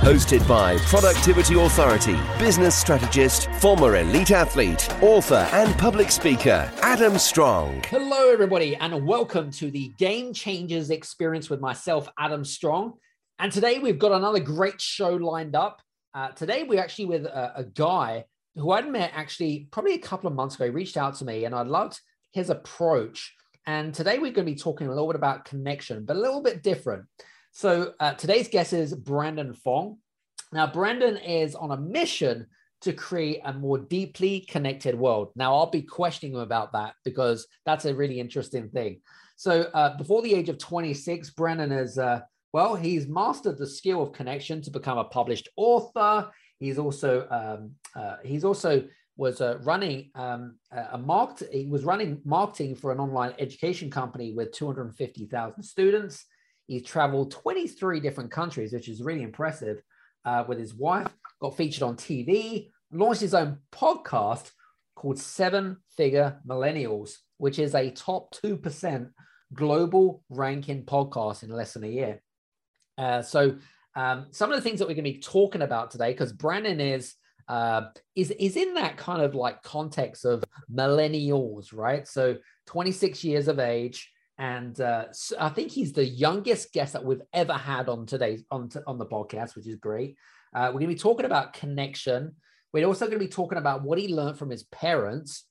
Hosted by Productivity Authority, business strategist, former elite athlete, author, and public speaker, Adam Strong. Hello, everybody, and welcome to the Game Changers experience with myself, Adam Strong. And today we've got another great show lined up. Uh, today we're actually with a, a guy who I'd met actually probably a couple of months ago. He reached out to me, and I loved his approach. And today we're going to be talking a little bit about connection, but a little bit different. So uh, today's guest is Brandon Fong. Now, Brandon is on a mission to create a more deeply connected world. Now, I'll be questioning him about that because that's a really interesting thing. So, uh, before the age of 26, Brandon is, uh, well, he's mastered the skill of connection to become a published author. He's also, um, uh, he's also was uh, running um, a market. He was running marketing for an online education company with 250,000 students. He's traveled 23 different countries, which is really impressive. Uh, with his wife, got featured on TV, launched his own podcast called Seven Figure Millennials, which is a top 2% global ranking podcast in less than a year. Uh, so, um, some of the things that we're going to be talking about today, because Brandon is uh, is is in that kind of like context of millennials, right? So 26 years of age, and uh, I think he's the youngest guest that we've ever had on today's on on the podcast, which is great. Uh, we're going to be talking about connection. We're also going to be talking about what he learned from his parents.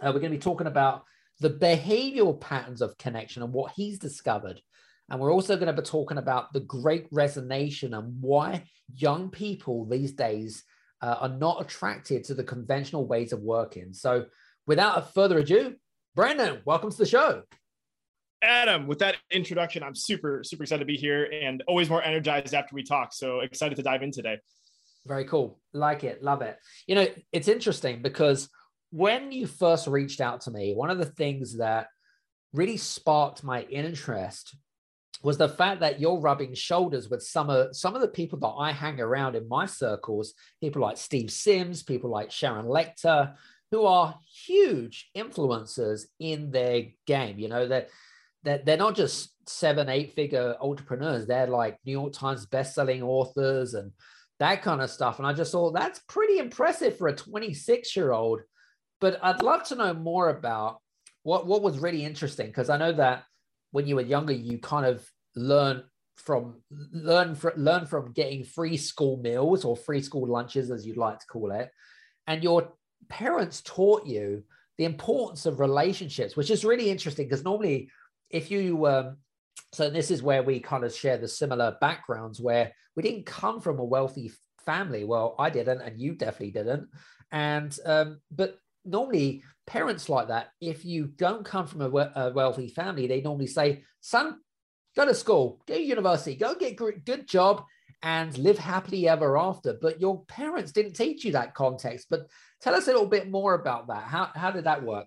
Uh, we're going to be talking about the behavioral patterns of connection and what he's discovered. And we're also going to be talking about the great resonance and why young people these days uh, are not attracted to the conventional ways of working. So, without further ado, Brandon, welcome to the show. Adam, with that introduction, I'm super, super excited to be here and always more energized after we talk. So excited to dive in today. Very cool. Like it. Love it. You know, it's interesting because when you first reached out to me, one of the things that really sparked my interest was the fact that you're rubbing shoulders with some of some of the people that I hang around in my circles, people like Steve Sims, people like Sharon Lechter, who are huge influencers in their game. You know, that they're, they're not just seven, eight figure entrepreneurs. They're like New York Times best-selling authors and that kind of stuff. And I just thought that's pretty impressive for a 26 year old. But I'd love to know more about what, what was really interesting because I know that when you were younger, you kind of learn from learn from learn from getting free school meals or free school lunches, as you'd like to call it, and your parents taught you the importance of relationships, which is really interesting because normally if you um, so this is where we kind of share the similar backgrounds where we didn't come from a wealthy family. Well i didn't and you definitely didn't. And um, but normally parents like that if you don't come from a, a, wealthy family they normally say son go to school go to university go get a good job and live happily ever after. But your parents didn't teach you that context. But tell us a little bit more about that. How, how did that work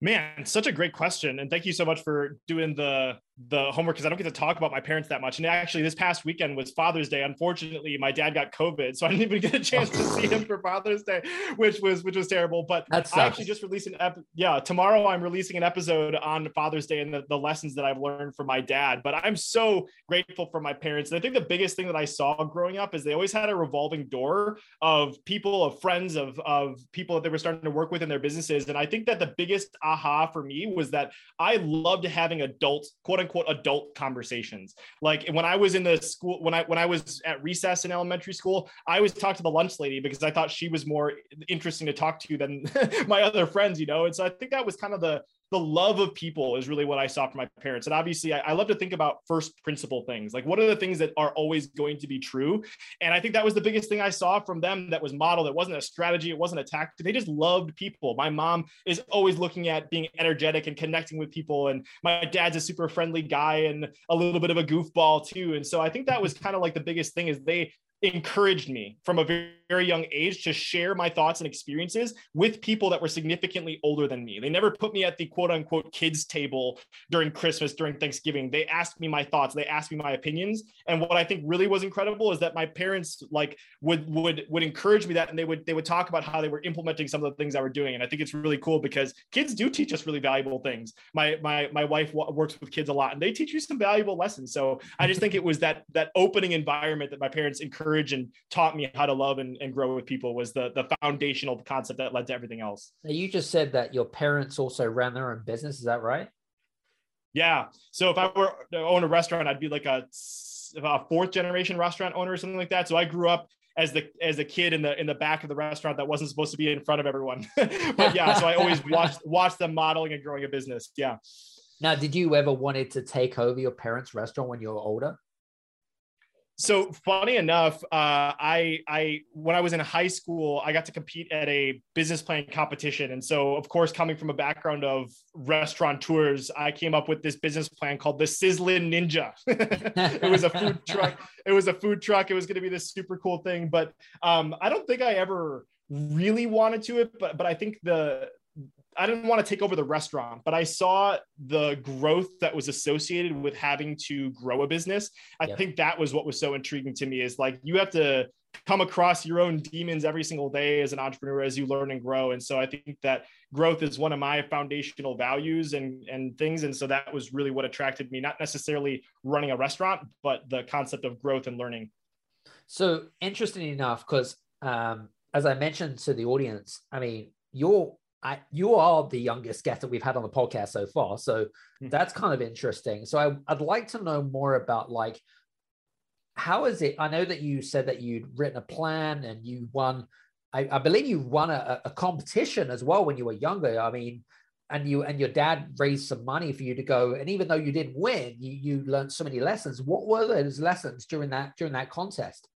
Man, such a great question. And thank you so much for doing the the homework because I don't get to talk about my parents that much. And actually, this past weekend was Father's Day. Unfortunately, my dad got COVID, so I didn't even get a chance to see him for Father's Day, which was which was terrible. But I actually just released an ep- yeah tomorrow. I'm releasing an episode on Father's Day and the, the lessons that I've learned from my dad. But I'm so grateful for my parents. And I think the biggest thing that I saw growing up is they always had a revolving door of people, of friends, of of people that they were starting to work with in their businesses. And I think that the biggest aha for me was that I loved having adults quote unquote adult conversations. Like when I was in the school, when I when I was at recess in elementary school, I always talked to the lunch lady because I thought she was more interesting to talk to than my other friends, you know. And so I think that was kind of the the love of people is really what I saw from my parents. And obviously, I, I, love to think about first principle things. Like, what are the things that are always going to be true? And I think that was the biggest thing I saw from them that was modeled. It wasn't a strategy, it wasn't a tactic. They just loved people. My mom is always looking at being energetic and connecting with people. And my dad's a super friendly guy and a little bit of a goofball, too. And so I think that was kind of like the biggest thing is they encouraged me from a very, young age to share my thoughts and experiences with people that were significantly older than me. They never put me at the quote unquote kids table during Christmas, during Thanksgiving. They asked me my thoughts, they asked me my opinions. And what I think really was incredible is that my parents like would would would encourage me that and they would they would talk about how they were implementing some of the things I were doing. And I think it's really cool because kids do teach us really valuable things. My my my wife works with kids a lot and they teach you some valuable lessons. So I just think it was that that opening environment that my parents encouraged encouraged and taught me how to love and, and grow with people was the the foundational concept that led to everything else. Now you just said that your parents also ran their own business. Is that right? Yeah. So if I were to own a restaurant, I'd be like a, a fourth generation restaurant owner or something like that. So I grew up as the as a kid in the in the back of the restaurant that wasn't supposed to be in front of everyone. but yeah, so I always watched watched them modeling and growing a business. Yeah. Now, did you ever wanted to take over your parents' restaurant when you were older? So funny enough, uh, I I when I was in high school, I got to compete at a business plan competition, and so of course, coming from a background of restaurateurs, I came up with this business plan called the Sizzlin Ninja. it was a food truck. It was a food truck. It was going to be this super cool thing, but um, I don't think I ever really wanted to it. But but I think the I didn't want to take over the restaurant, but I saw the growth that was associated with having to grow a business. I yep. think that was what was so intriguing to me is like you have to come across your own demons every single day as an entrepreneur as you learn and grow. And so I think that growth is one of my foundational values and and things and so that was really what attracted me not necessarily running a restaurant, but the concept of growth and learning. So interesting enough cuz um as I mentioned to the audience, I mean, you're I, you are the youngest guest that we've had on the podcast so far. So mm-hmm. that's kind of interesting. So I, I'd like to know more about like, how is it? I know that you said that you'd written a plan and you won. I, I believe you won a, a, competition as well when you were younger. I mean, and you and your dad raised some money for you to go. And even though you didn't win, you you learned so many lessons. What were those lessons during that during that contest?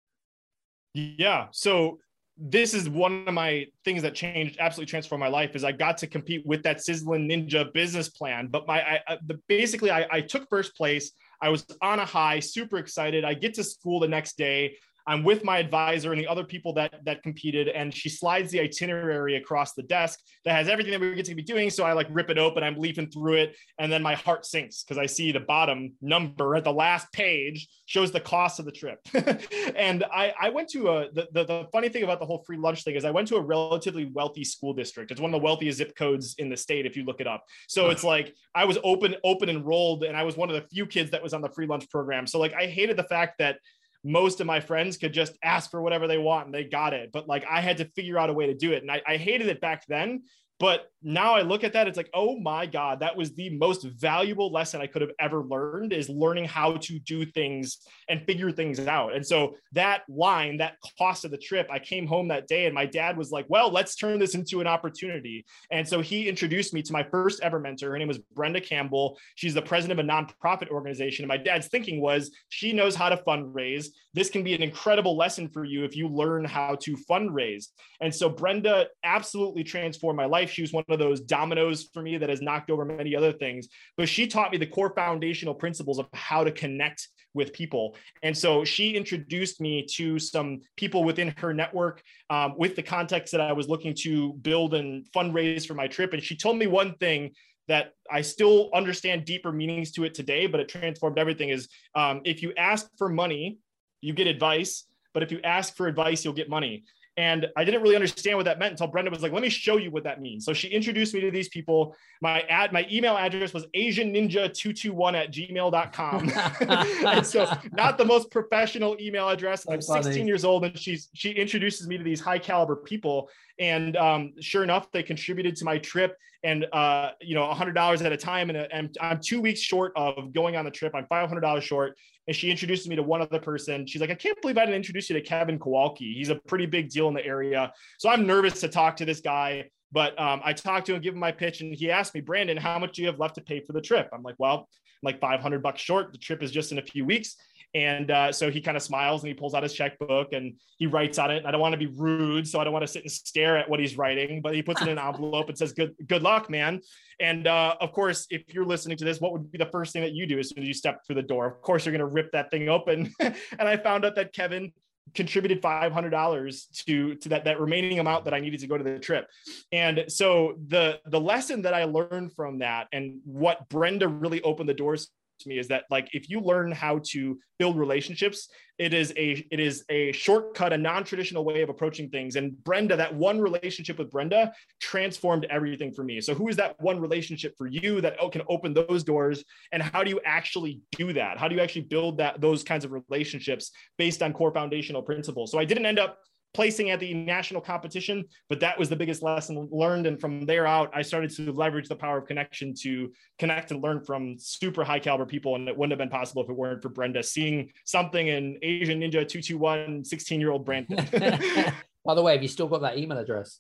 Yeah. So this is one of my things that changed absolutely transformed my life is i got to compete with that sizzling ninja business plan. But my I, the, basically I, I took first place. I was on a high super excited. I get to school the next day I'm with my advisor and the other people that that competed, and she slides the itinerary across the desk that has everything that we get to be doing. So I like rip it open, I'm leafing through it, and then my heart sinks because I see the bottom number at the last page shows the cost of the trip. and I, I went to a the, the, the funny thing about the whole free lunch thing is I went to a relatively wealthy school district. It's one of the wealthiest zip codes in the state if you look it up. So it's like I was open open enrolled, and I was one of the few kids that was on the free lunch program. So like I hated the fact that most of my friends could just ask for whatever they want and they got it. But like I had to figure out a way to do it. And I, I hated it back then but now I look at that, it's like, oh my God, that was the most valuable lesson I could have ever learned is learning how to do things and figure things out. And so that line, that cost of the trip, I came home that day and my dad was like, well, let's turn this into an opportunity. And so he introduced me to my first ever mentor. Her name was Brenda Campbell. She's the president of a nonprofit organization. And my dad's thinking was she knows how to fundraise. This can be an incredible lesson for you if you learn how to fundraise. And so Brenda absolutely transformed my life life. She was one of those dominoes for me that has knocked over many other things. But she taught me the core foundational principles of how to connect with people. And so she introduced me to some people within her network um, with the context that I was looking to build and fundraise for my trip. And she told me one thing that I still understand deeper meanings to it today, but it transformed everything is um, if you ask for money, you get advice. But if you ask for advice, you'll get money. And I didn't really understand what that meant until Brenda was like, let me show you what that means. So she introduced me to these people. My ad, my email address was Asian Ninja 221 at gmail.com. and so not the most professional email address. I'm 16 years old and she's, she introduces me to these high caliber people. And um, sure enough, they contributed to my trip and, uh, you know, a $100 at a time. And, and I'm two weeks short of going on the trip. I'm $500 short and she introduced me to one other person. She's like, I can't believe I didn't introduce you to Kevin Kowalki. He's a pretty big deal in the area. So I'm nervous to talk to this guy. But um, I talked to him, give him my pitch, and he asked me, Brandon, how much do you have left to pay for the trip? I'm like, well, I'm like 500 bucks short. The trip is just in a few weeks. And uh, so he kind of smiles and he pulls out his checkbook and he writes on it. I don't want to be rude, so I don't want to sit and stare at what he's writing, but he puts it in an envelope and says, "Good, good luck, man." And uh, of course, if you're listening to this, what would be the first thing that you do as soon as you step through the door? Of course, you're going to rip that thing open. and I found out that Kevin contributed $500 to to that that remaining amount that I needed to go to the trip. And so the the lesson that I learned from that and what Brenda really opened the doors to me is that like if you learn how to build relationships it is a it is a shortcut a non-traditional way of approaching things. And brenda that one relationship with brenda transformed everything for me. So who is that one relationship for you that oh, can open those doors? And how do you actually do that? How do you actually build that those kinds of relationships based on core foundational principles? So i didn't end up placing at the national competition, but that was the biggest lesson learned. And from there out, I started to leverage the power of connection to connect and learn from super high caliber people. And it wouldn't have been possible if it weren't for Brenda seeing something in Asian Ninja 221, 16 year old Brandon. By the way, have you still got that email address?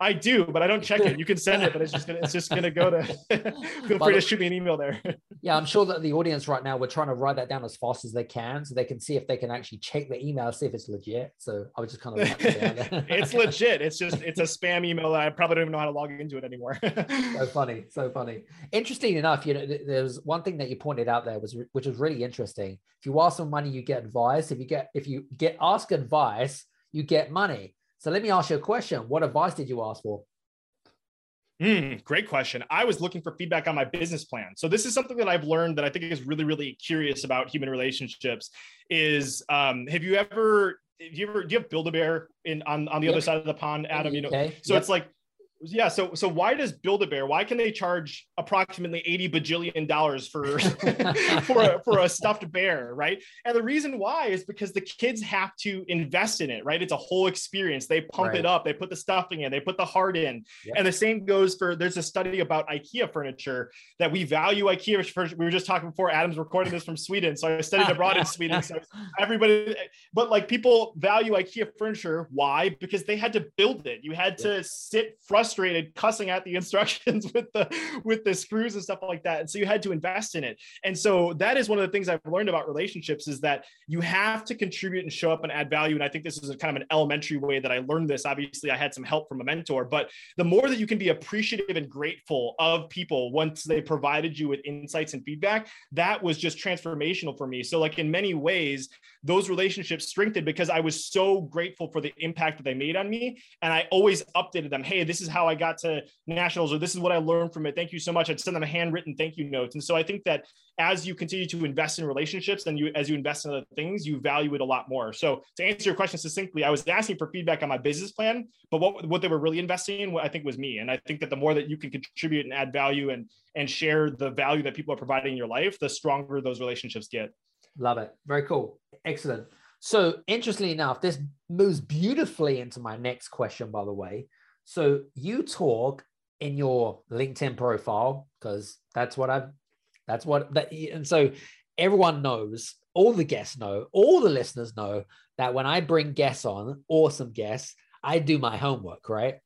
I do, but I don't check it. You can send it, but it's just gonna it's just gonna go to feel free to shoot me an email there. yeah, I'm sure that the audience right now we're trying to write that down as fast as they can so they can see if they can actually check the email, see if it's legit. So I was just kind of it's legit. It's just it's a spam email that I probably don't even know how to log into it anymore. so funny, so funny. Interesting enough, you know, there's one thing that you pointed out there was which was really interesting. If you ask for money, you get advice. If you get if you get ask advice, you get money. So let me ask you a question. What advice did you ask for? Mm, great question. I was looking for feedback on my business plan. So this is something that I've learned that I think is really, really curious about human relationships. Is um, have you ever, have you ever, do you have Build a Bear in on on the yep. other side of the pond, Adam? You know, okay. so yep. it's like yeah so so why does build a bear why can they charge approximately 80 bajillion dollars for for a, for a stuffed bear right? And the reason why is because the kids have to invest in it right? It's a whole experience. They pump right. it up they put the stuffing in they put the heart in. Yep. and the same goes for there's a study about ikea furniture that we value ikea furniture we were just talking before adam's recording this from sweden so i studied abroad in sweden so everybody but like people value ikea furniture. Why? Because they had to build it. You had to sit frustrated frustrated cussing at the instructions with the with the screws and stuff like that. And so you had to invest in it. And so that is one of the things i've learned about relationships is that you have to contribute and show up and add value. And i think this is kind of an elementary way that i learned this. Obviously i had some help from a mentor but the more that you can be appreciative and grateful of people once they provided you with insights and feedback that was just transformational for me. So like in many ways those relationships strengthened because i was so grateful for the impact that they made on me and i always updated them hey this is how I got to nationals, or this is what I learned from it. Thank you so much. I'd send them a handwritten thank you notes. And so I think that as you continue to invest in relationships and you as you invest in other things, you value it a lot more. So to answer your question succinctly, I was asking for feedback on my business plan, but what, what they were really investing in, what I think was me. And I think that the more that you can contribute and add value and and share the value that people are providing in your life, the stronger those relationships get. Love it. Very cool. Excellent. So, interestingly enough, this moves beautifully into my next question, by the way. So you talk in your LinkedIn profile because that's what I've that's what that and so everyone knows, all the guests know, all the listeners know that when I bring guests on, awesome guests, I do my homework, right?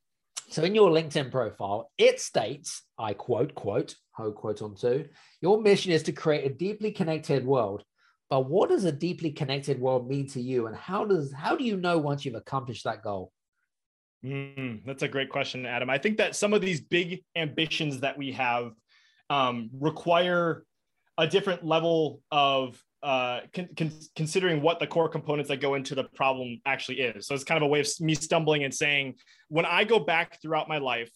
So in your LinkedIn profile, it states, I quote, quote, ho quote on two, your mission is to create a deeply connected world. But what does a deeply connected world mean to you? And how does how do you know once you've accomplished that goal? Mm, that's a great question, Adam. I think that some of these big ambitions that we have um, require a different level of uh, con- con- considering what the core components that go into the problem actually is. So it's kind of a way of me stumbling and saying, when I go back throughout my life,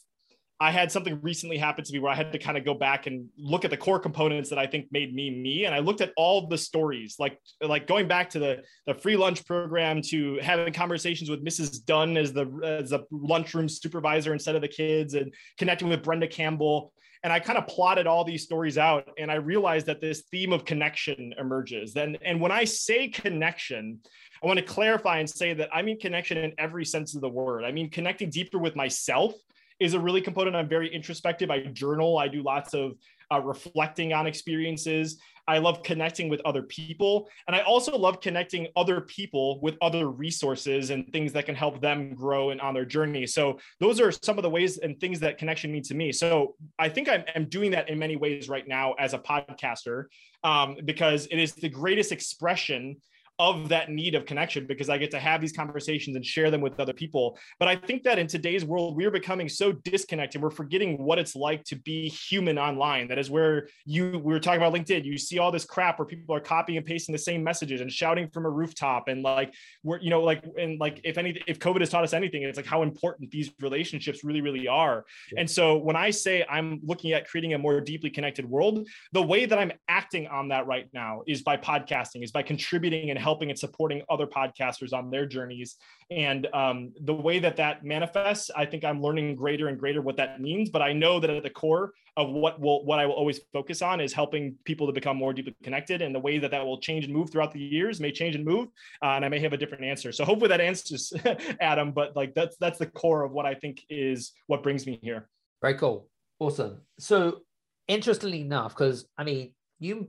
I had something recently happen to me where I had to kind of go back and look at the core components that I think made me me. And I looked at all the stories, like like going back to the the free lunch program to having conversations with Mrs. Dunn as the as the lunchroom supervisor instead of the kids, and connecting with Brenda Campbell. And I kind of plotted all these stories out, and I realized that this theme of connection emerges. Then, and when I say connection, I want to clarify and say that I mean connection in every sense of the word. I mean connecting deeper with myself is a really component. I'm very introspective. I journal. I do lots of uh, reflecting on experiences. I love connecting with other people. And I also love connecting other people with other resources and things that can help them grow and on their journey. So those are some of the ways and things that connection means to me. So I think I'm, I'm doing that in many ways right now as a podcaster um, because it is the greatest expression of that need of connection because I get to have these conversations and share them with other people. But I think that in today's world, we are becoming so disconnected. We're forgetting what it's like to be human online. That is where you we were talking about LinkedIn. You see all this crap where people are copying and pasting the same messages and shouting from a rooftop. And like we're, you know, like and like if any if COVID has taught us anything, it's like how important these relationships really, really are. Yeah. And so when I say I'm looking at creating a more deeply connected world, the way that I'm acting on that right now is by podcasting, is by contributing and helping and supporting other podcasters on their journeys. And um, the way that that manifests, I think I'm learning greater and greater what that means. But I know that at the core of what will what I will always focus on is helping people to become more deeply connected. And the way that that will change and move throughout the years may change and move. Uh, and I may have a different answer. So hopefully that answers Adam. But like that's that's the core of what I think is what brings me here. Very cool. Awesome. So interestingly enough, because I mean, you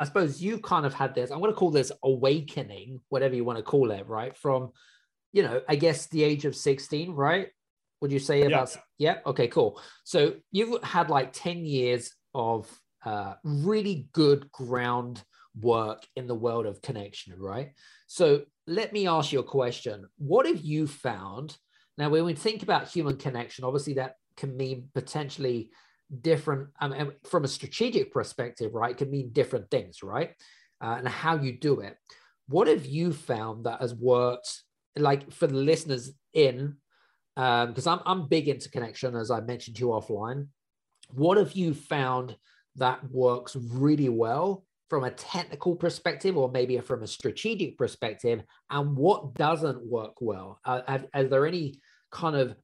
I suppose you kind of had this, I'm going to call this awakening, whatever you want to call it, right? From, you know, I guess the age of 16, right? Would you say about, yeah. yeah? Okay, cool. So you've had like 10 years of uh, really good ground work in the world of connection, right? So let me ask you a question. What have you found? Now, when we think about human connection, obviously that can mean potentially different um, from a strategic perspective right can mean different things right uh, and how you do it. What have you found that has worked like for the listeners in because um, I'm, I'm big into connection as i mentioned to you offline. What have you found that works really well from a technical perspective or maybe from a strategic perspective and what doesn't work well? Uh, are, are there any kind of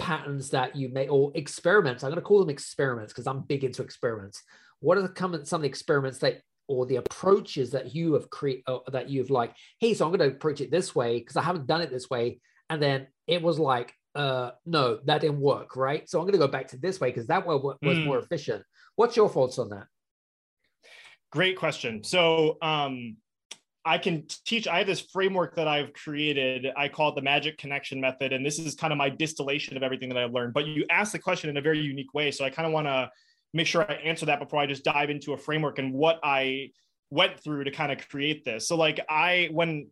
patterns that you may or experiments i'm going to call them experiments because i'm big into experiments. What are the common some of the experiments that or the approaches that you have created uh, that you've like hey so i'm going to approach it this way because i haven't done it this way and then it was like uh no that didn't work right? So i'm going to go back to this way because that way was mm. more efficient. What's your thoughts on that? Great question. So um I can teach. I have this framework that I've created. I call it the magic connection method. And this is kind of my distillation of everything that I've learned. But you asked the question in a very unique way. So I kind of want to make sure I answer that before I just dive into a framework and what I went through to kind of create this. So like I when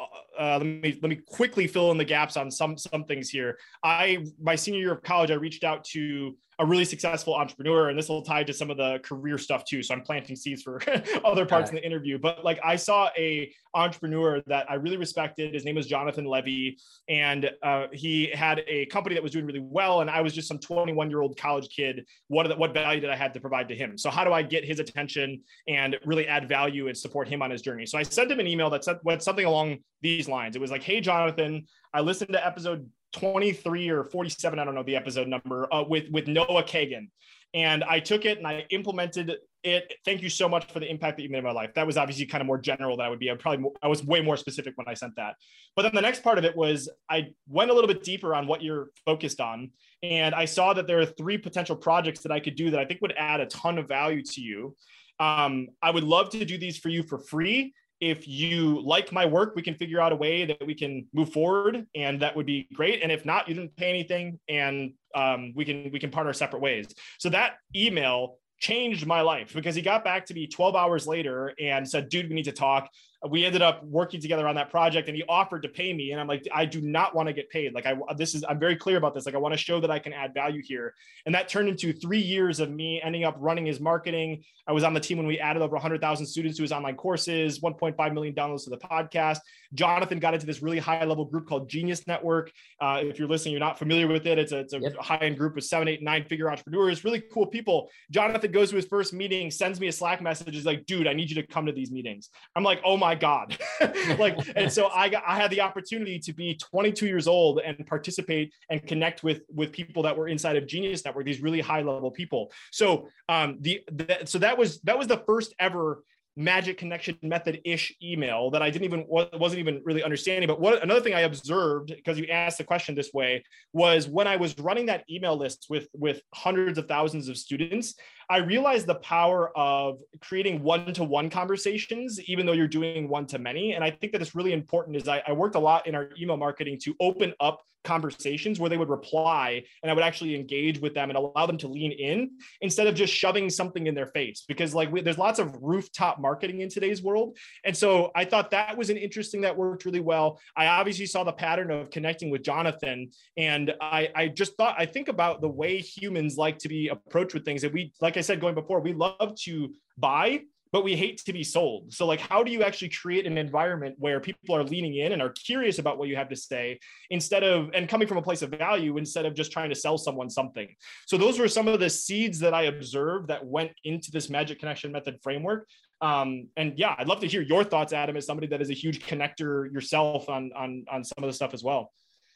uh, uh, let me let me quickly fill in the gaps on some some things here. I my senior year of college, I reached out to a really successful entrepreneur and this will tie to some of the career stuff too. So i'm planting seeds for other parts in the interview. But like i saw a entrepreneur that i really respected. His name was jonathan Levi and uh, he had a company that was doing really well and i was just some 21 year old college kid. What the, what value did i have to provide to him? So how do i get his attention and really add value and support him on his journey? So i sent him an email that said went something along these lines. It was like hey jonathan i listened to episode 23 or 47 i don't know the episode number uh, with with noah kagan. And i took it and i implemented it. Thank you so much for the impact that you made in my life. That was obviously kind of more general than i would be. I probably i was way more specific when i sent that. But then the next part of it was i went a little bit deeper on what you're focused on. And i saw that there are three potential projects that i could do that i think would add a ton of value to you. Um, i would love to do these for you for free if you like my work, we can figure out a way that we can move forward, and that would be great. And if not, you didn't pay anything, and um, we can we can partner separate ways. So that email changed my life because he got back to me 12 hours later and said, "Dude, we need to talk." We ended up working together on that project and he offered to pay me. And i'm like i do not want to get paid. Like i this is i'm very clear about this. Like i want to show that i can add value here. And that turned into three years of me ending up running his marketing. I was on the team when we added over 100000 students to his online courses 1.5 million downloads to the podcast. Jonathan got into this really high level group called genius network. Uh, if you're listening you're not familiar with it. It's a, it's a yep. high end group of seven eight nine figure entrepreneurs really cool people. Jonathan goes to his first meeting sends me a slack message. Is like dude i need you to come to these meetings. I'm like oh my my God. like, and so I got, I had the opportunity to be 22 years old and participate and connect with, with people that were inside of Genius Network, these really high level people. So, um, the, the so that was, that was the first ever magic connection method ish email that I didn't even wasn't even really understanding. But what another thing I observed because you asked the question this way was when I was running that email list with with hundreds of thousands of students, I realized the power of creating one to one conversations, even though you're doing one to many. And I think that it's really important. Is I, I worked a lot in our email marketing to open up conversations where they would reply and I would actually engage with them and allow them to lean in instead of just shoving something in their face. Because like we, there's lots of rooftop marketing in today's world. And so I thought that was an interesting that worked really well. I obviously saw the pattern of connecting with Jonathan. And I, I just thought, I think about the way humans like to be approached with things that we, like I said, going before, we love to buy but we hate to be sold. So, like, how do you actually create an environment where people are leaning in and are curious about what you have to say instead of, and coming from a place of value instead of just trying to sell someone something? So, those were some of the seeds that I observed that went into this magic connection method framework. Um, and yeah, I'd love to hear your thoughts, Adam, as somebody that is a huge connector yourself on on on some of the stuff as well.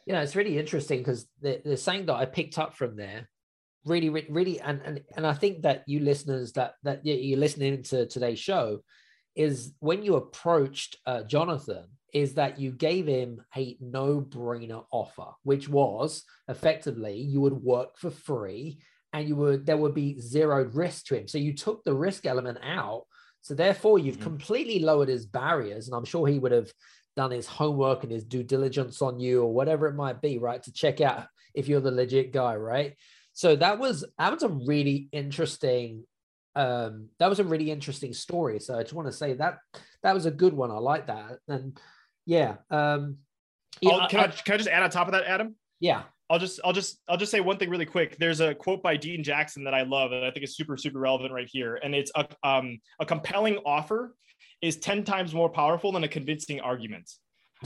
You know, it's really interesting because the, the saying that I picked up from there really really and and, and i think that you listeners that that you're listening to today's show is when you approached uh, jonathan is that you gave him a no-brainer offer which was effectively you would work for free and you would there would be zero risk to him. So you took the risk element out. So therefore you've mm-hmm. completely lowered his barriers and i'm sure he would have done his homework and his due diligence on you or whatever it might be right to check out if you're the legit guy right so that was that was a really interesting um that was a really interesting story. So I just want to say that that was a good one. I like that. And yeah, um yeah, can I, I can I just add on top of that, Adam? Yeah. I'll just I'll just I'll just say one thing really quick. There's a quote by Dean Jackson that I love and I think is super super relevant right here. And it's a um a compelling offer is 10 times more powerful than a convincing argument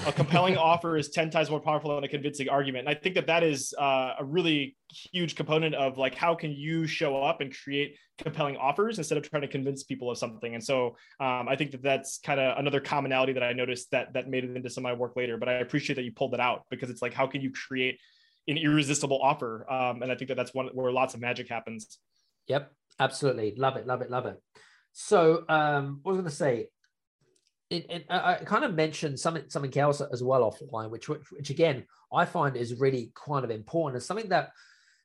a compelling offer is 10 times more powerful than a convincing argument. And i think that that is uh, a really huge component of like how can you show up and create compelling offers instead of trying to convince people of something? And so um, i think that that's kind of another commonality that i noticed that that made it into some of my work later but i appreciate that you pulled that out because it's like how can you create an irresistible offer? Um, and i think that that's one where lots of magic happens. Yep absolutely. Love it love it love it. So um, what was i going to say it, it, I kind of mentioned something something else as well offline, which, which, again I find is really kind of important. It's something that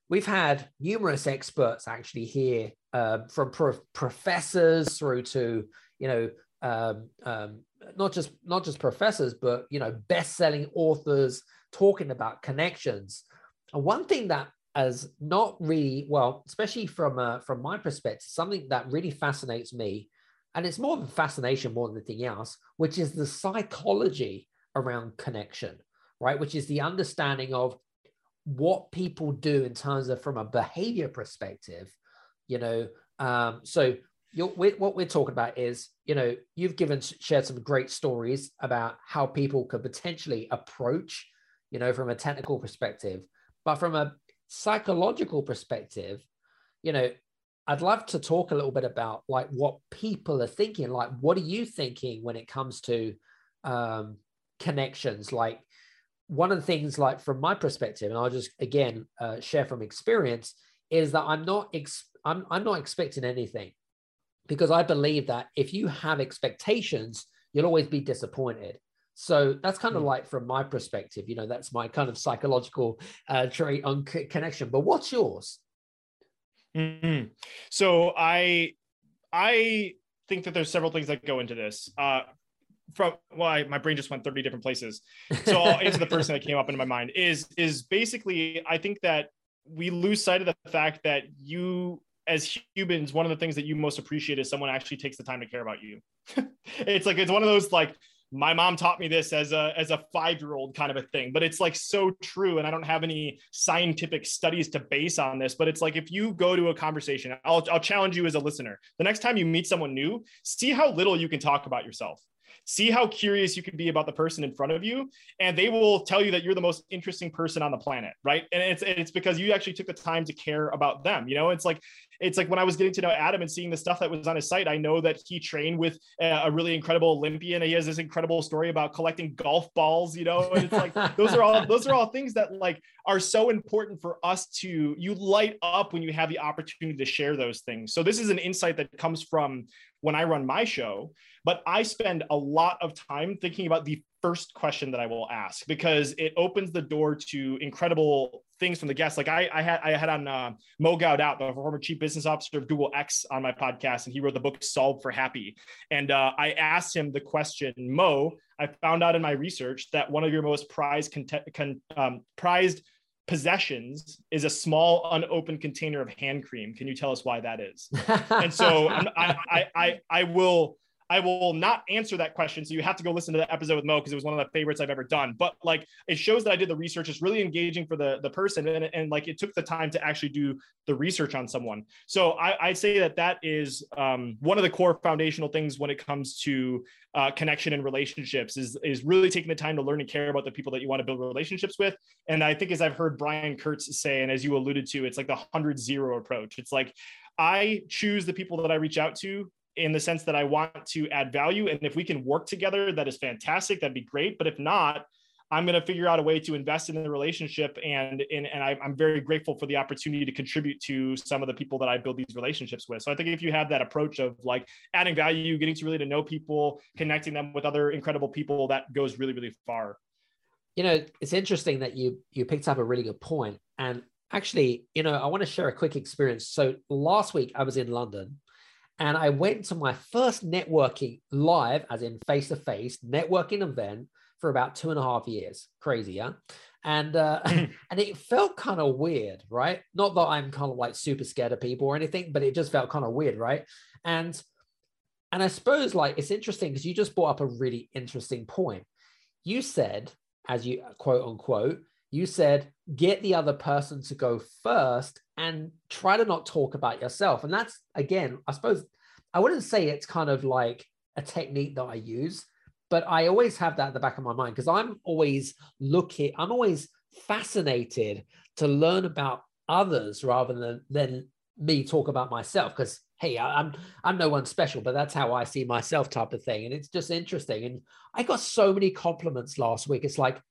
we've had numerous experts actually here, uh, from pro- professors through to you know um, um, not just not just professors, but you know best-selling authors talking about connections. And one thing that as not really well, especially from uh, from my perspective, something that really fascinates me and it's more a fascination more than anything else, which is the psychology around connection, right? Which is the understanding of what people do in terms of from a behavior perspective, you know. Um, so you're, what we're talking about is, you know, you've given shared some great stories about how people could potentially approach, you know, from a technical perspective, but from a psychological perspective, you know, I'd love to talk a little bit about like what people are thinking. Like, what are you thinking when it comes to um, connections? Like, one of the things, like from my perspective, and I'll just again uh, share from experience, is that I'm not ex- I'm I'm not expecting anything because I believe that if you have expectations, you'll always be disappointed. So that's kind of mm. like from my perspective, you know, that's my kind of psychological uh, trait on c- connection. But what's yours? Mm-hmm. So I I think that there's several things that go into this. Uh, from well, my brain just went 30 different places. So I'll answer the first thing that came up into my mind is is basically I think that we lose sight of the fact that you as humans, one of the things that you most appreciate is someone actually takes the time to care about you. it's like it's one of those like my mom taught me this as a as a five year old kind of a thing but it's like so true and i don't have any scientific studies to base on this but it's like if you go to a conversation i'll, I'll challenge you as a listener. The next time you meet someone new see how little you can talk about yourself. See how curious you can be about the person in front of you and they will tell you that you're the most interesting person on the planet right? And it's it's because you actually took the time to care about them you know? It's like it's like when I was getting to know Adam and seeing the stuff that was on his site, I know that he trained with uh, a really incredible Olympian. He has this incredible story about collecting golf balls, you know, and it's like those are all those are all things that like are so important for us to you light up when you have the opportunity to share those things. So this is an insight that comes from when I run my show, but I spend a lot of time thinking about the first question that I will ask because it opens the door to incredible things from the guests. Like I, I had I had on uh, Mo Gaudat, the former chief business officer of Google X, on my podcast, and he wrote the book Solve for Happy. And uh, I asked him the question, Mo. I found out in my research that one of your most prized con- um, prized possessions is a small unopened container of hand cream. Can you tell us why that is? and so I, I, I, I will I will not answer that question. So you have to go listen to the episode with Mo because it was one of the favorites I've ever done. But like it shows that I did the research. It's really engaging for the, the person. And, and like it took the time to actually do the research on someone. So I, I say that that is um, one of the core foundational things when it comes to uh, connection and relationships is, is really taking the time to learn and care about the people that you want to build relationships with. And I think as I've heard Brian Kurtz say, and as you alluded to, it's like the hundred zero approach. It's like, I choose the people that I reach out to in the sense that I want to add value. And if we can work together, that is fantastic. That'd be great. But if not, I'm going to figure out a way to invest in the relationship. And, and, and I, am very grateful for the opportunity to contribute to some of the people that I build these relationships with. So I think if you have that approach of like adding value, getting to really to know people, connecting them with other incredible people, that goes really, really far. You know, it's interesting that you, you picked up a really good point. And actually, you know, I want to share a quick experience. So last week I was in London and I went to my first networking live, as in face to face networking event for about two and a half years. Crazy, yeah. And uh, and it felt kind of weird, right? Not that I'm kind of like super scared of people or anything, but it just felt kind of weird, right? And and I suppose like it's interesting because you just brought up a really interesting point. You said, as you quote unquote, you said get the other person to go first and try to not talk about yourself. And that's again, I suppose I wouldn't say it's kind of like a technique that I use, but I always have that at the back of my mind because I'm always looking, I'm always fascinated to learn about others rather than than me talk about myself because hey i'm i'm no one special but that's how i see myself type of thing and it's just interesting and i got so many compliments last week it's like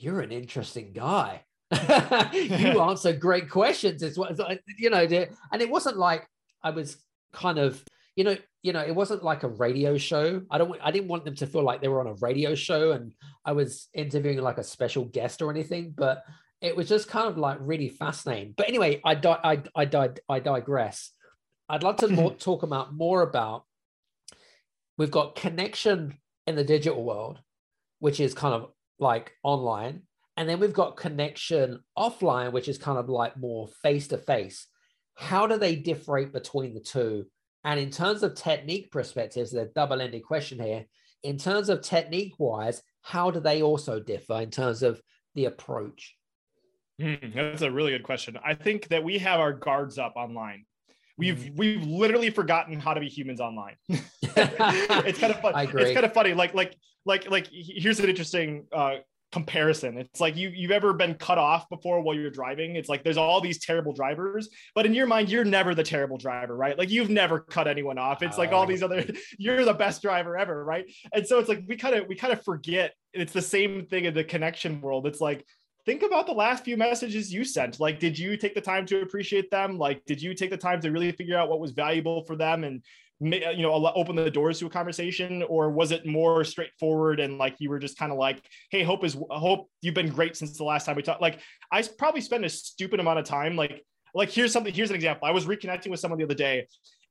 you're an interesting guy. You answer great questions. It's what you know, and it wasn't like I was kind of, you know, you know, it wasn't like a radio show. I don't, I didn't want them to feel like they were on a radio show and I was interviewing like a special guest or anything. But it was just kind of like really fascinating. But anyway, I di- I I died I digress. I'd love to more, talk about more about. We've got connection in the digital world, which is kind of like online. And then we've got connection offline, which is kind of like more face to face. How do they differentiate between the two? And in terms of technique perspectives, the double ended question here. In terms of technique wise, how do they also differ in terms of the approach? Mm, that's a really good question. I think that we have our guards up online. We've mm. we've literally forgotten how to be humans online. it's kind of fun. I agree. It's kind of funny. Like like like like here's an interesting uh, comparison. It's like you you've ever been cut off before while you're driving. It's like there's all these terrible drivers, but in your mind you're never the terrible driver, right? Like you've never cut anyone off. It's like all uh, these other you're the best driver ever, right? And so it's like we kind of we kind of forget it's the same thing in the connection world. It's like think about the last few messages you sent. Like, did you take the time to appreciate them? Like, did you take the time to really figure out what was valuable for them and Uh, you know open the doors to a conversation or was it more straightforward and like you were just kind of like hey hope is hope you've been great since the last time we talked like i probably spent a stupid amount of time like like here's something here's an example i was reconnecting with someone the other day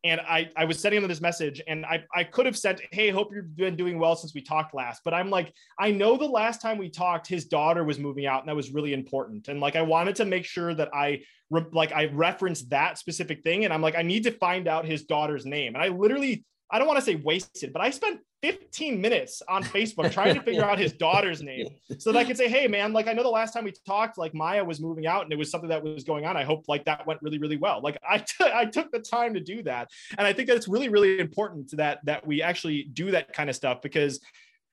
and I, I was sending them this message and I, I could have sent, Hey, hope you've been doing well since we talked last. But I'm like, I know the last time we talked, his daughter was moving out and that was really important. And like, I wanted to make sure that I re- like, I referenced that specific thing. And I'm like, I need to find out his daughter's name. And I literally I don't want to say wasted, but I spent 15 minutes on Facebook trying to figure out his daughter's name so that I could say, hey, man, like I know the last time we talked, like Maya was moving out and it was something that was going on. I hope like that went really, really well. Like I, t- I took the time to do that. And I think that it's really, really important that that we actually do that kind of stuff because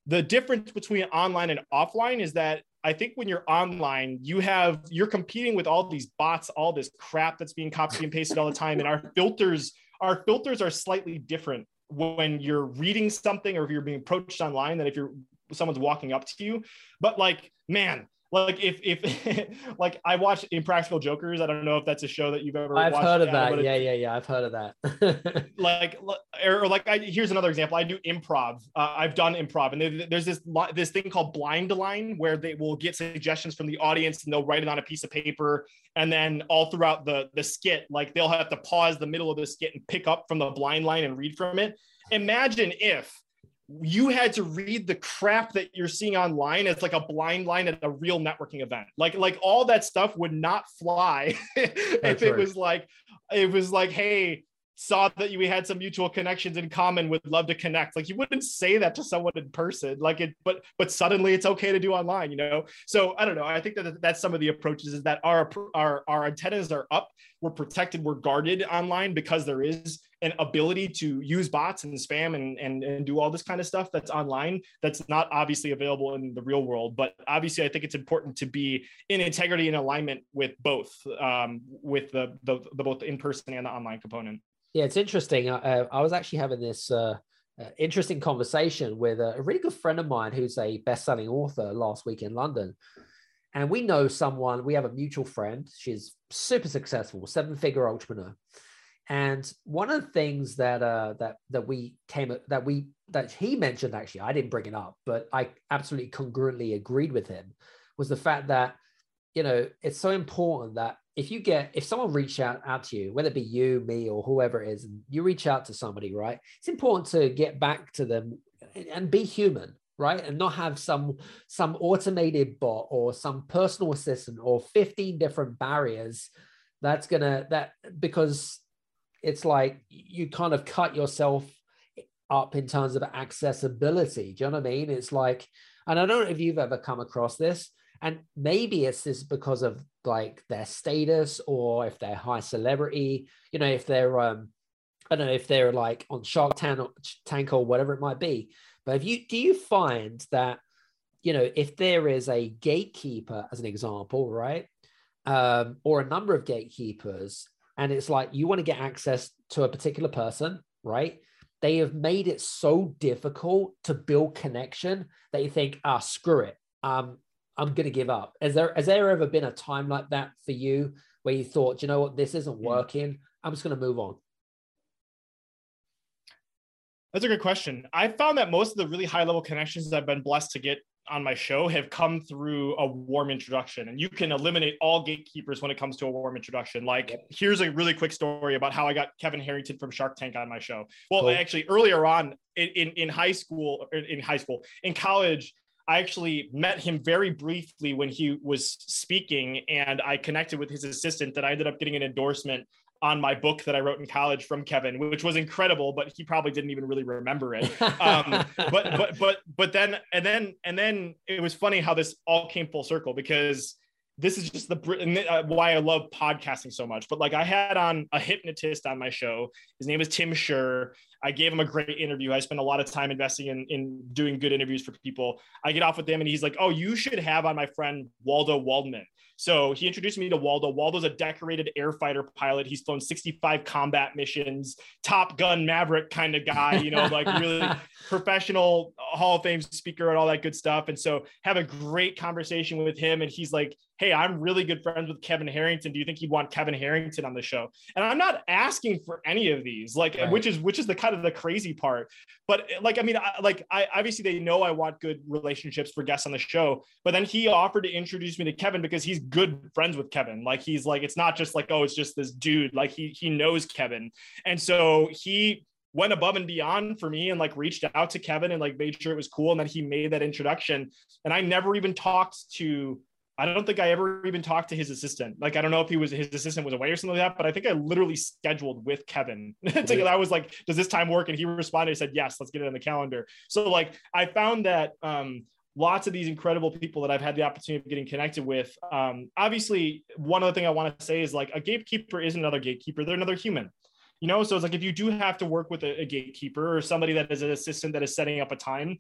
the difference between online and offline is that I think when you're online, you have you're competing with all these bots, all this crap that's being copied and pasted all the time, and our filters our filters are slightly different when you're reading something or if you're being approached online than if you're someone's walking up to you. But like, man, like if if like I watched Impractical Jokers. I don't know if that's a show that you've ever. I've heard of that. Yeah, yeah, yeah. I've heard of that. like or like I, here's another example. I do improv. Uh, I've done improv, and there's this this thing called blind line where they will get suggestions from the audience and they'll write it on a piece of paper, and then all throughout the the skit, like they'll have to pause the middle of the skit and pick up from the blind line and read from it. Imagine if you had to read the crap that you're seeing online as like a blind line at a real networking event. Like like all that stuff would not fly if it was like it was like hey saw that we had some mutual connections in common would love to connect. Like you wouldn't say that to someone in person. Like it but but suddenly it's okay to do online you know? So i don't know. I think that that's some of the approaches is that our our our antennas are up. We're protected we're guarded online because there is an ability to use bots and spam and, and and do all this kind of stuff that's online that's not obviously available in the real world but obviously i think it's important to be in integrity and alignment with both um, with the, the the both in person and the online component yeah, it's interesting. Uh, I was actually having this uh, uh, interesting conversation with a, really good friend of mine who's a best-selling author last week in London, and we know someone. We have a mutual friend. She's super successful, seven-figure entrepreneur. And one of the things that uh, that that we came that we that he mentioned actually, I didn't bring it up, but I absolutely congruently agreed with him, was the fact that you know it's so important that if you get if someone reach out out to you whether it be you me or whoever it is and you reach out to somebody right it's important to get back to them and be human right and not have some some automated bot or some personal assistant or 15 different barriers that's gonna that because it's like you kind of cut yourself up in terms of accessibility. Do you know what i mean? It's like and i don't know if you've ever come across this and maybe it's this because of like their status or if they're high celebrity you know if they're um i don't know if they're like on shark tank or, tank or whatever it might be. But if you do you find that you know if there is a gatekeeper as an example right um, or a number of gatekeepers and it's like you want to get access to a particular person right they have made it so difficult to build connection that you think ah screw it um, I'm going to give up. Has there has there ever been a time like that for you where you thought, you know what, this isn't hmm. working. I'm just going to move on. That's a good question. I found that most of the really high level connections I've been blessed to get on my show have come through a warm introduction and you can eliminate all gatekeepers when it comes to a warm introduction like here's a really quick story about how i got kevin harrington from shark tank on my show well cool. actually earlier on in, in, in high school er, in high school in college I actually met him very briefly when he was speaking, and I connected with his assistant. That I ended up getting an endorsement on my book that I wrote in college from Kevin, which was incredible, but he probably didn't even really remember it. Um, but but but but then and then and then it was funny how this all came full circle because this is just the uh, why I love podcasting so much. But like I had on a hypnotist on my show. His name is Tim Shurr. I gave him a great interview. I spent a lot of time investing in, in doing good interviews for people. I get off with him and he's like, Oh, you should have on my friend Waldo Waldman. So he introduced me to Waldo. Waldo's a decorated air fighter pilot. He's flown 65 combat missions, Top Gun Maverick kind of guy, you know, like really professional Hall of Fame speaker and all that good stuff. And so have a great conversation with him. And he's like, Hey, I'm really good friends with Kevin Harrington. Do you think you'd want Kevin Harrington on the show? And I'm not asking for any of these, like, right. which is which is the kind of the crazy part. But like, I mean, I, like, I obviously they know I want good relationships for guests on the show. But then he offered to introduce me to Kevin because he's good friends with Kevin. Like, he's like, it's not just like, oh, it's just this dude. Like, he he knows Kevin, and so he went above and beyond for me and like reached out to Kevin and like made sure it was cool and then he made that introduction. And I never even talked to I don't think I ever even talked to his assistant. Like, I don't know if he was his assistant was away or something like that, but I think I literally scheduled with Kevin. to, I was like, does this time work? And he responded, he said, yes, let's get it on the calendar. So like, I found that, um, lots of these incredible people that I've had the opportunity of getting connected with. Um, obviously one other thing I want to say is like a gatekeeper is another gatekeeper. They're another human you know so it's like if you do have to work with a, a, gatekeeper or somebody that is an assistant that is setting up a time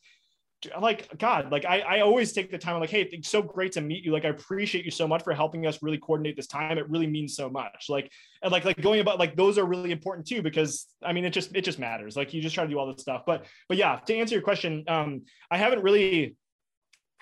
like god like I, I always take the time I'm like hey it's so great to meet you. Like i appreciate you so much for helping us really coordinate this time. It really means so much. Like and like like going about like those are really important too because i mean it just it just matters. Like you just try to do all this stuff. But but yeah to answer your question um i haven't really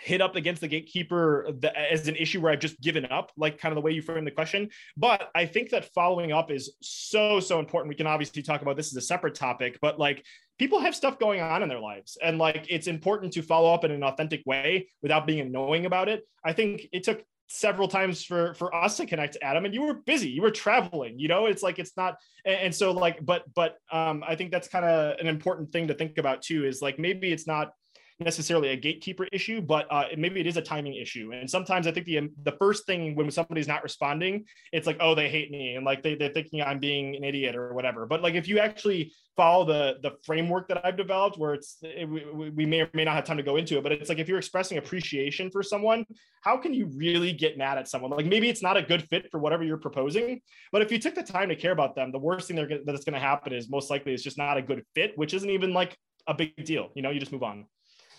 hit up against the gatekeeper as an issue where I've just given up, like kind of the way you framed the question. But I think that following up is so, so important. We can obviously talk about this as a separate topic, but like people have stuff going on in their lives. And like it's important to follow up in an authentic way without being annoying about it. I think it took several times for for us to connect adam and you were busy you were traveling you know it's like it's not and, and so like but but um i think that's kind of an important thing to think about too is like maybe it's not necessarily a gatekeeper issue, but uh, maybe it is a timing issue. And sometimes I think the the first thing when somebody's not responding, it's like, oh, they hate me, and like they they're thinking I'm being an idiot or whatever. But like if you actually follow the the framework that I've developed, where it's it, we, we may or may not have time to go into it, but it's like if you're expressing appreciation for someone, how can you really get mad at someone? Like maybe it's not a good fit for whatever you're proposing, but if you took the time to care about them, the worst thing that's going to happen is most likely it's just not a good fit, which isn't even like a big deal. You know, you just move on.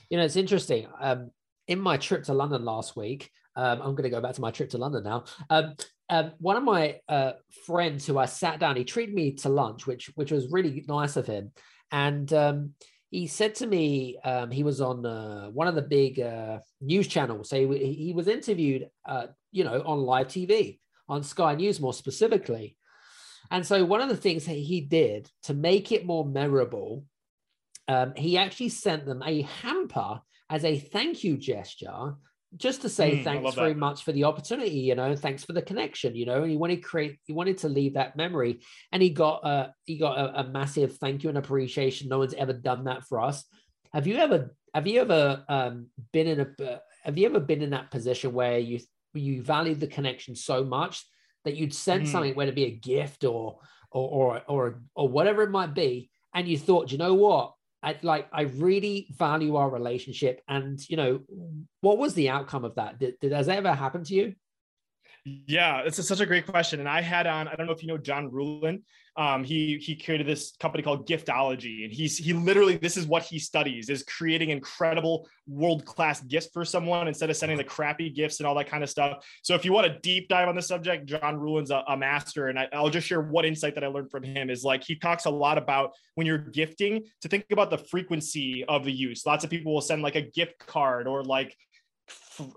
You know, it's interesting. Um, in my trip to London last week, um, I'm going to go back to my trip to London now. Um, um, one of my uh, friends who I sat down, he treated me to lunch, which which was really nice of him, and um, he said to me um, he was on uh, one of the big uh, news channels. So he, he was interviewed, uh, you know, on live TV on Sky News more specifically. And so one of the things that he did to make it more memorable um, he actually sent them a hamper as a thank you gesture just to say mm, thanks very much for the opportunity you know thanks for the connection you know and he wanted to create he wanted to leave that memory. And he got a he got a, a, massive thank you and appreciation. No one's ever done that for us. Have you ever have you ever um, been in a have you ever been in that position where you you valued the connection so much that you'd send mm. something whether it be a gift or or or or, or whatever it might be and you thought you know what I like I really value our relationship. And you know, what was the outcome of that? Did, did has that ever happen to you? Yeah, it's a, such a great question. And I had on, I don't know if you know John Ruhlin. Um, he he created this company called Giftology, and he's he literally this is what he studies is creating incredible world class gifts for someone instead of sending the crappy gifts and all that kind of stuff. So if you want a deep dive on the subject, John Ruhlin's a, a master, and I, I'll just share what insight that I learned from him is like he talks a lot about when you're gifting to think about the frequency of the use. Lots of people will send like a gift card or like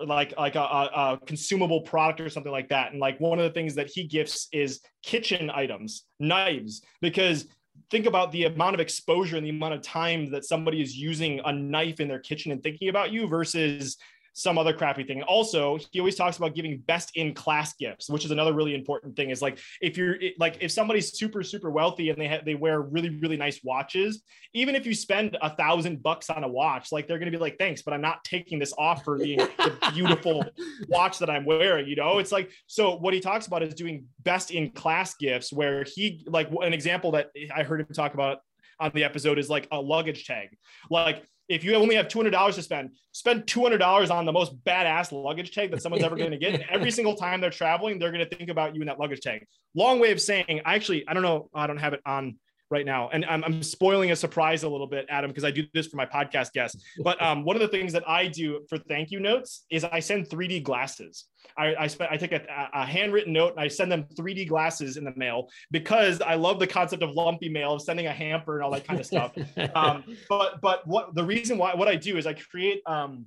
like like a, a, consumable product or something like that. And like one of the things that he gifts is kitchen items knives because think about the amount of exposure and the amount of time that somebody is using a knife in their kitchen and thinking about you versus some other crappy thing. Also, he always talks about giving best in class gifts, which is another really important thing. Is like if you're like if somebody's super super wealthy and they have they wear really really nice watches, even if you spend a thousand bucks on a watch, like they're gonna be like, thanks, but I'm not taking this off for being the beautiful watch that I'm wearing. You know, it's like so. What he talks about is doing best in class gifts, where he like an example that I heard him talk about on the episode is like a luggage tag, like if you only have $200 to spend, spend $200 on the most badass luggage tag that someone's ever going to get. every single time they're traveling, they're going to think about you in that luggage tag. Long way of saying, I actually, I don't know, I don't have it on right now. And I'm, I'm spoiling a surprise a little bit, Adam, because I do this for my podcast guests. But um, one of the things that I do for thank you notes is I send 3D glasses. I, I, spent, I take a, a, handwritten note and I send them 3D glasses in the mail because I love the concept of lumpy mail, of sending a hamper and all that kind of stuff. um, but but what the reason why what I do is I create um,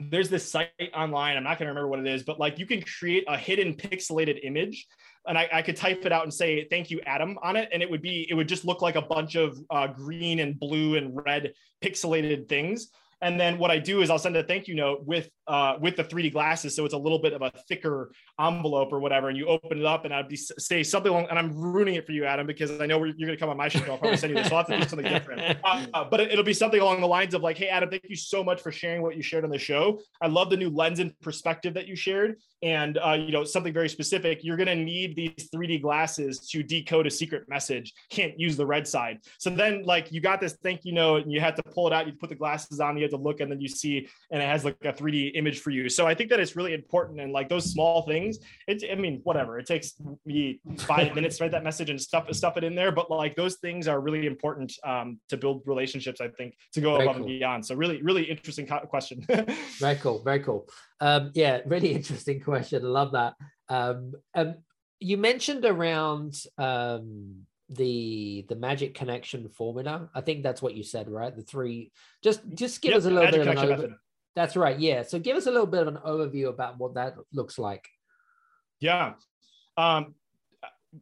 there's this site online. I'm not going to remember what it is, but like you can create a hidden pixelated image and I, I, could type it out and say thank you adam on it and it would be it would just look like a bunch of uh, green and blue and red pixelated things and then what I do is I'll send a thank you note with uh, with the 3D glasses, so it's a little bit of a thicker envelope or whatever. And you open it up, and I'd be say something along. And I'm ruining it for you, Adam, because I know you're going to come on my show. I'll probably send you this. So I'll have to do something different. Uh, but it, will be something along the lines of like, "Hey, Adam, thank you so much for sharing what you shared on the show. I love the new lens and perspective that you shared, and uh, you know something very specific. You're going to need these 3D glasses to decode a secret message. Can't use the red side. So then, like, you got this thank you note, and you had to pull it out. You put the glasses on. You had to look, and then you see, and it has like a 3D image for you. So I think that it's really important, and like those small things. It's, I mean, whatever. It takes me five minutes to write that message and stuff stuff it in there, but like those things are really important um, to build relationships. I think to go very above cool. and beyond. So really, really interesting question. very cool. Very cool. Um, yeah, really interesting question. I love that. Um, um, you mentioned around um, the the magic connection formula i think that's what you said right the three just just give yep, us a little bit of an over, That's right. Yeah. So give us a little bit of an overview about what that looks like. Yeah. Um,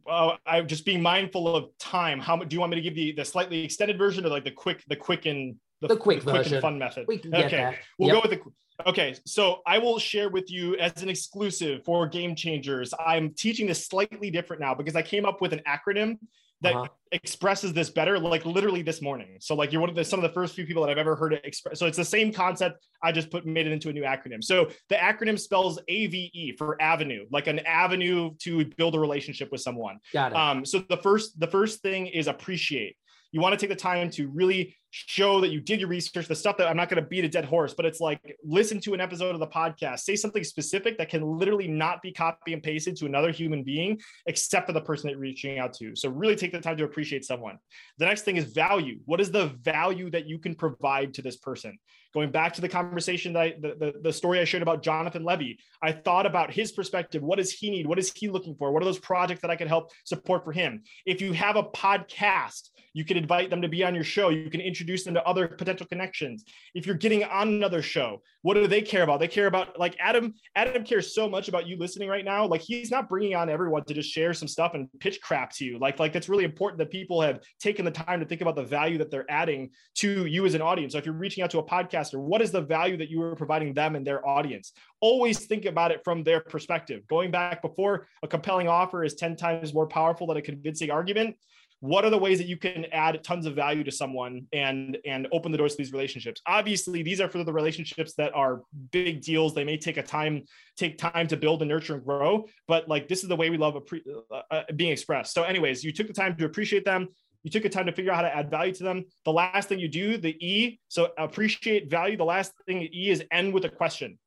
uh, I'm just being mindful of time. How do you want me to give the the slightly extended version or like the quick the quick and the, the quick, the quick and fun method? We okay, we'll go with the. Okay, so I will share with you as an exclusive for Game Changers. I'm teaching this slightly different now because I came up with an acronym that Uh-huh. expresses this better, like literally this morning. So like you're one of the some of the first few people that I've ever heard it express. So it's the same concept. I just put made it into a new acronym. So the acronym spells AVE for avenue, like an avenue to build a relationship with someone. Got it. Um, so the first the first thing is appreciate. You want to take the time to really show that you did your research, the stuff that I'm not going to beat a dead horse, but it's like listen to an episode of the podcast, say something specific that can literally not be copy and pasted to another human being, except for the person that you're reaching out to. So really take the time to appreciate someone. The next thing is value. What is the value that you can provide to this person? Going back to the conversation that I, the, the, the story I shared about Jonathan Levy, I thought about his perspective. What does he need? What is he looking for? What are those projects that I could help support for him? If you have a podcast, you can invite them to be on your show. You can introduce them to other potential connections. If you're getting on another show, what do they care about? They care about like Adam. Adam cares so much about you listening right now. Like he's not bringing on everyone to just share some stuff and pitch crap to you. Like like that's really important that people have taken the time to think about the value that they're adding to you as an audience. So if you're reaching out to a podcaster, what is the value that you are providing them and their audience? Always think about it from their perspective. Going back before, a compelling offer is 10 times more powerful than a convincing argument. What are the ways that you can add tons of value to someone and and open the doors to these relationships? Obviously these are for the relationships that are big deals. They may take a time take time to build and nurture and grow but like this is the way we love appre- uh, uh, being expressed. So anyways you took the time to appreciate them you took the time to figure out how to add value to them the last thing you do the e so appreciate value the last thing e is end with a question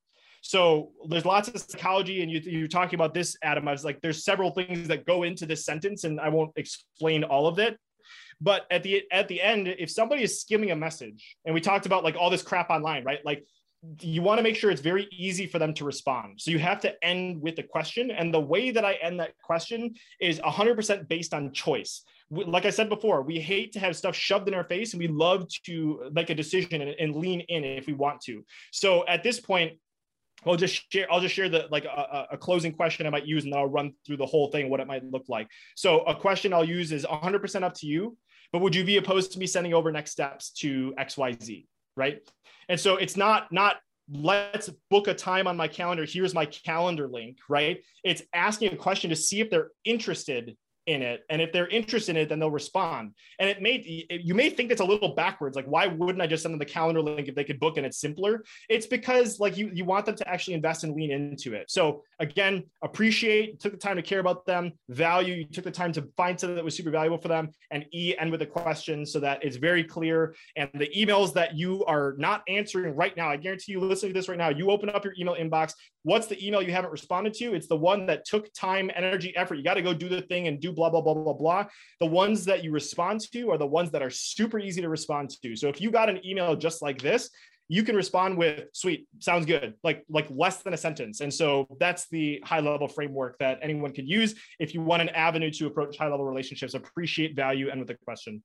so there's lots of psychology, and you, you're talking about this, Adam. I was like, there's several things that go into this sentence, and I won't explain all of it. But at the at the end, if somebody is skimming a message, and we talked about like all this crap online, right? Like you want to make sure it's very easy for them to respond. So you have to end with a question. And the way that I end that question is 100% based on choice. Like I said before, we hate to have stuff shoved in our face and we love to make a decision and, and lean in if we want to. So at this point, I'll just share. I'll just share the like a, a- closing question I might use, and I'll run through the whole thing, what it might look like. So a question I'll use is 100% up to you, but would you be opposed to me sending over next steps to X Y Z? Right. And so it's not not let's book a time on my calendar. Here's my calendar link. Right. It's asking a question to see if they're interested in it and if they're interested in it then they'll respond. And it may you may think it's a little backwards like why wouldn't i just send them the calendar link if they could book and it's simpler? It's because like you you want them to actually invest and lean into it. So again appreciate took the time to care about them value you took the time to find something that was super valuable for them and e end with a question so that it's very clear. And the emails that you are not answering right now i guarantee you listening to this right now you open up your email inbox what's the email you haven't responded to? It's the one that took time energy effort. You got to go do the thing and do blah blah blah blah blah. The ones that you respond to are the ones that are super easy to respond to. So if you got an email just like this you can respond with sweet sounds good like like less than a sentence. And so that's the high level framework that anyone could use if you want an avenue to approach high level relationships. Appreciate value and with a question.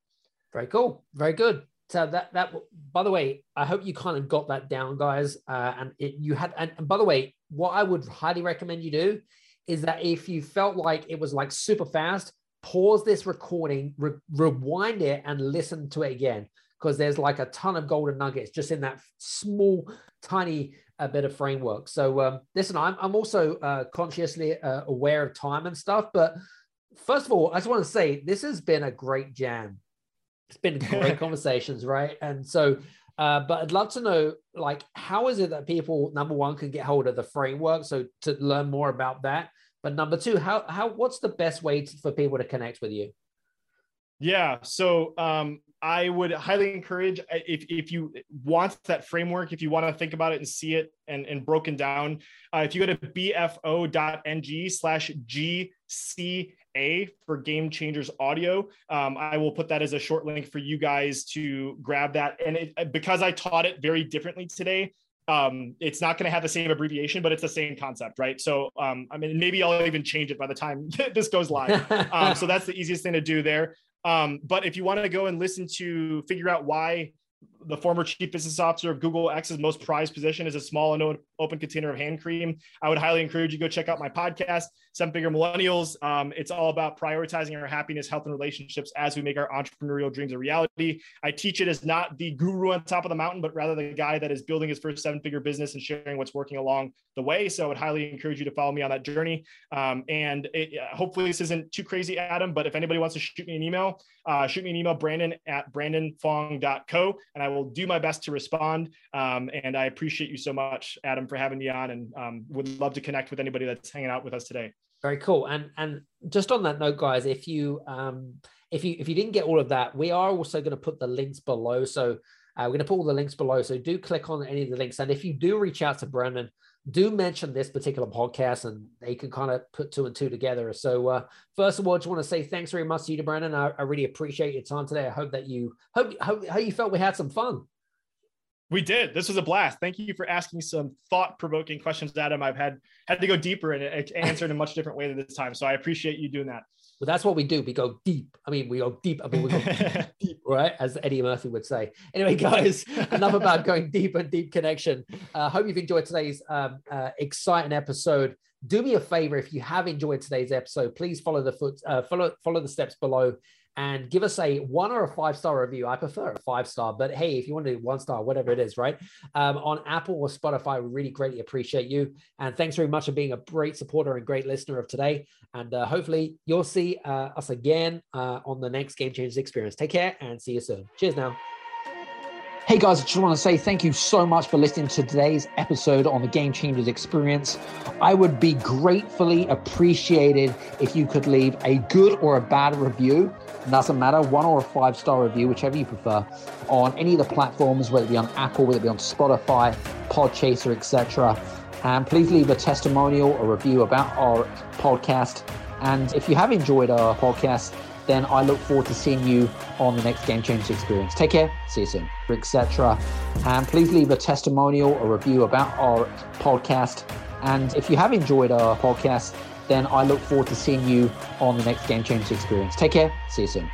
Very cool. Very good. So that that by the way, I hope you kind of got that down, guys. Uh, and it, you had and, and by the way, what I would highly recommend you do is that if you felt like it was like super fast, pause this recording, re- rewind it, and listen to it again because there's like a ton of golden nuggets just in that small, tiny uh, bit of framework. So um, listen, I'm I'm also uh, consciously uh, aware of time and stuff, but first of all, I just want to say this has been a great jam it's been great conversations right and so uh, but i'd love to know like how is it that people number one can get hold of the framework so to learn more about that but number two how how what's the best way to, for people to connect with you Yeah. So um, I would highly encourage uh, if, if you want that framework, if you want to think about it and see it and, and broken down, uh, if you go to bfo.ng slash GCA for Game Changers Audio, um, I will put that as a short link for you guys to grab that. And it, because I taught it very differently today, um, it's not going to have the same abbreviation, but it's the same concept, right? So, um, I mean, maybe I'll even change it by the time this goes live. Um, so that's the easiest thing to do there. Um, but if you want to go and listen to figure out why the former chief business officer of Google X's most prized position is a small and open container of hand cream. I would highly encourage you go check out my podcast, Seven Figure Millennials. Um, it's all about prioritizing our happiness, health, and relationships as we make our entrepreneurial dreams a reality. I teach it as not the guru on top of the mountain, but rather the guy that is building his first seven figure business and sharing what's working along the way. So I would highly encourage you to follow me on that journey. Um, and it, hopefully this isn't too crazy, Adam, but if anybody wants to shoot me an email, uh, shoot me an email, brandon at brandonfong.co, and I will do my best to respond. Um, and I appreciate you so much, Adam, for having me on and um, would love to connect with anybody that's hanging out with us today. Very cool. And and just on that note, guys, if you um, if you if you didn't get all of that, we are also going to put the links below. So uh, we're going to put all the links below. So do click on any of the links. And if you do reach out to Brendan, do mention this particular podcast and they can kind of put two and two together. So uh, first of all, I just want to say thanks very much to you, Brendan. I, I really appreciate your time today. I hope that you hope, hope how you felt we had some fun. We did. This was a blast. Thank you for asking some thought-provoking questions, Adam. I've had had to go deeper and it answered in a much different way than this time. So I appreciate you doing that. Well, that's what we do. We go deep. I mean, we go deep. I mean, we go deep, right? As Eddie Murphy would say. Anyway, guys, enough about going deep and deep connection. I uh, hope you've enjoyed today's um, uh, exciting episode. Do me a favor if you have enjoyed today's episode, please follow the foot, uh, follow follow the steps below and give us a one or a five star review. I prefer a five star, but hey, if you want to do one star, whatever it is, right? Um, on Apple or Spotify, we really greatly appreciate you. And thanks very much for being a great supporter and great listener of today. And uh, hopefully you'll see uh, us again uh, on the next Game Changers experience. Take care and see you soon. Cheers now. Hey guys, I just want to say thank you so much for listening to today's episode on the Game Changers Experience. I would be gratefully appreciated if you could leave a good or a bad review. Doesn't matter, one or a five star review, whichever you prefer, on any of the platforms, whether it be on Apple, whether it be on Spotify, Podchaser, etc. And please leave a testimonial or review about our podcast. And if you have enjoyed our podcast, then I look forward to seeing you on the next Game Changers experience. Take care, see you soon, etc. And please leave a testimonial or review about our podcast. And if you have enjoyed our podcast, then I look forward to seeing you on the next Game Changers experience. Take care, see you soon.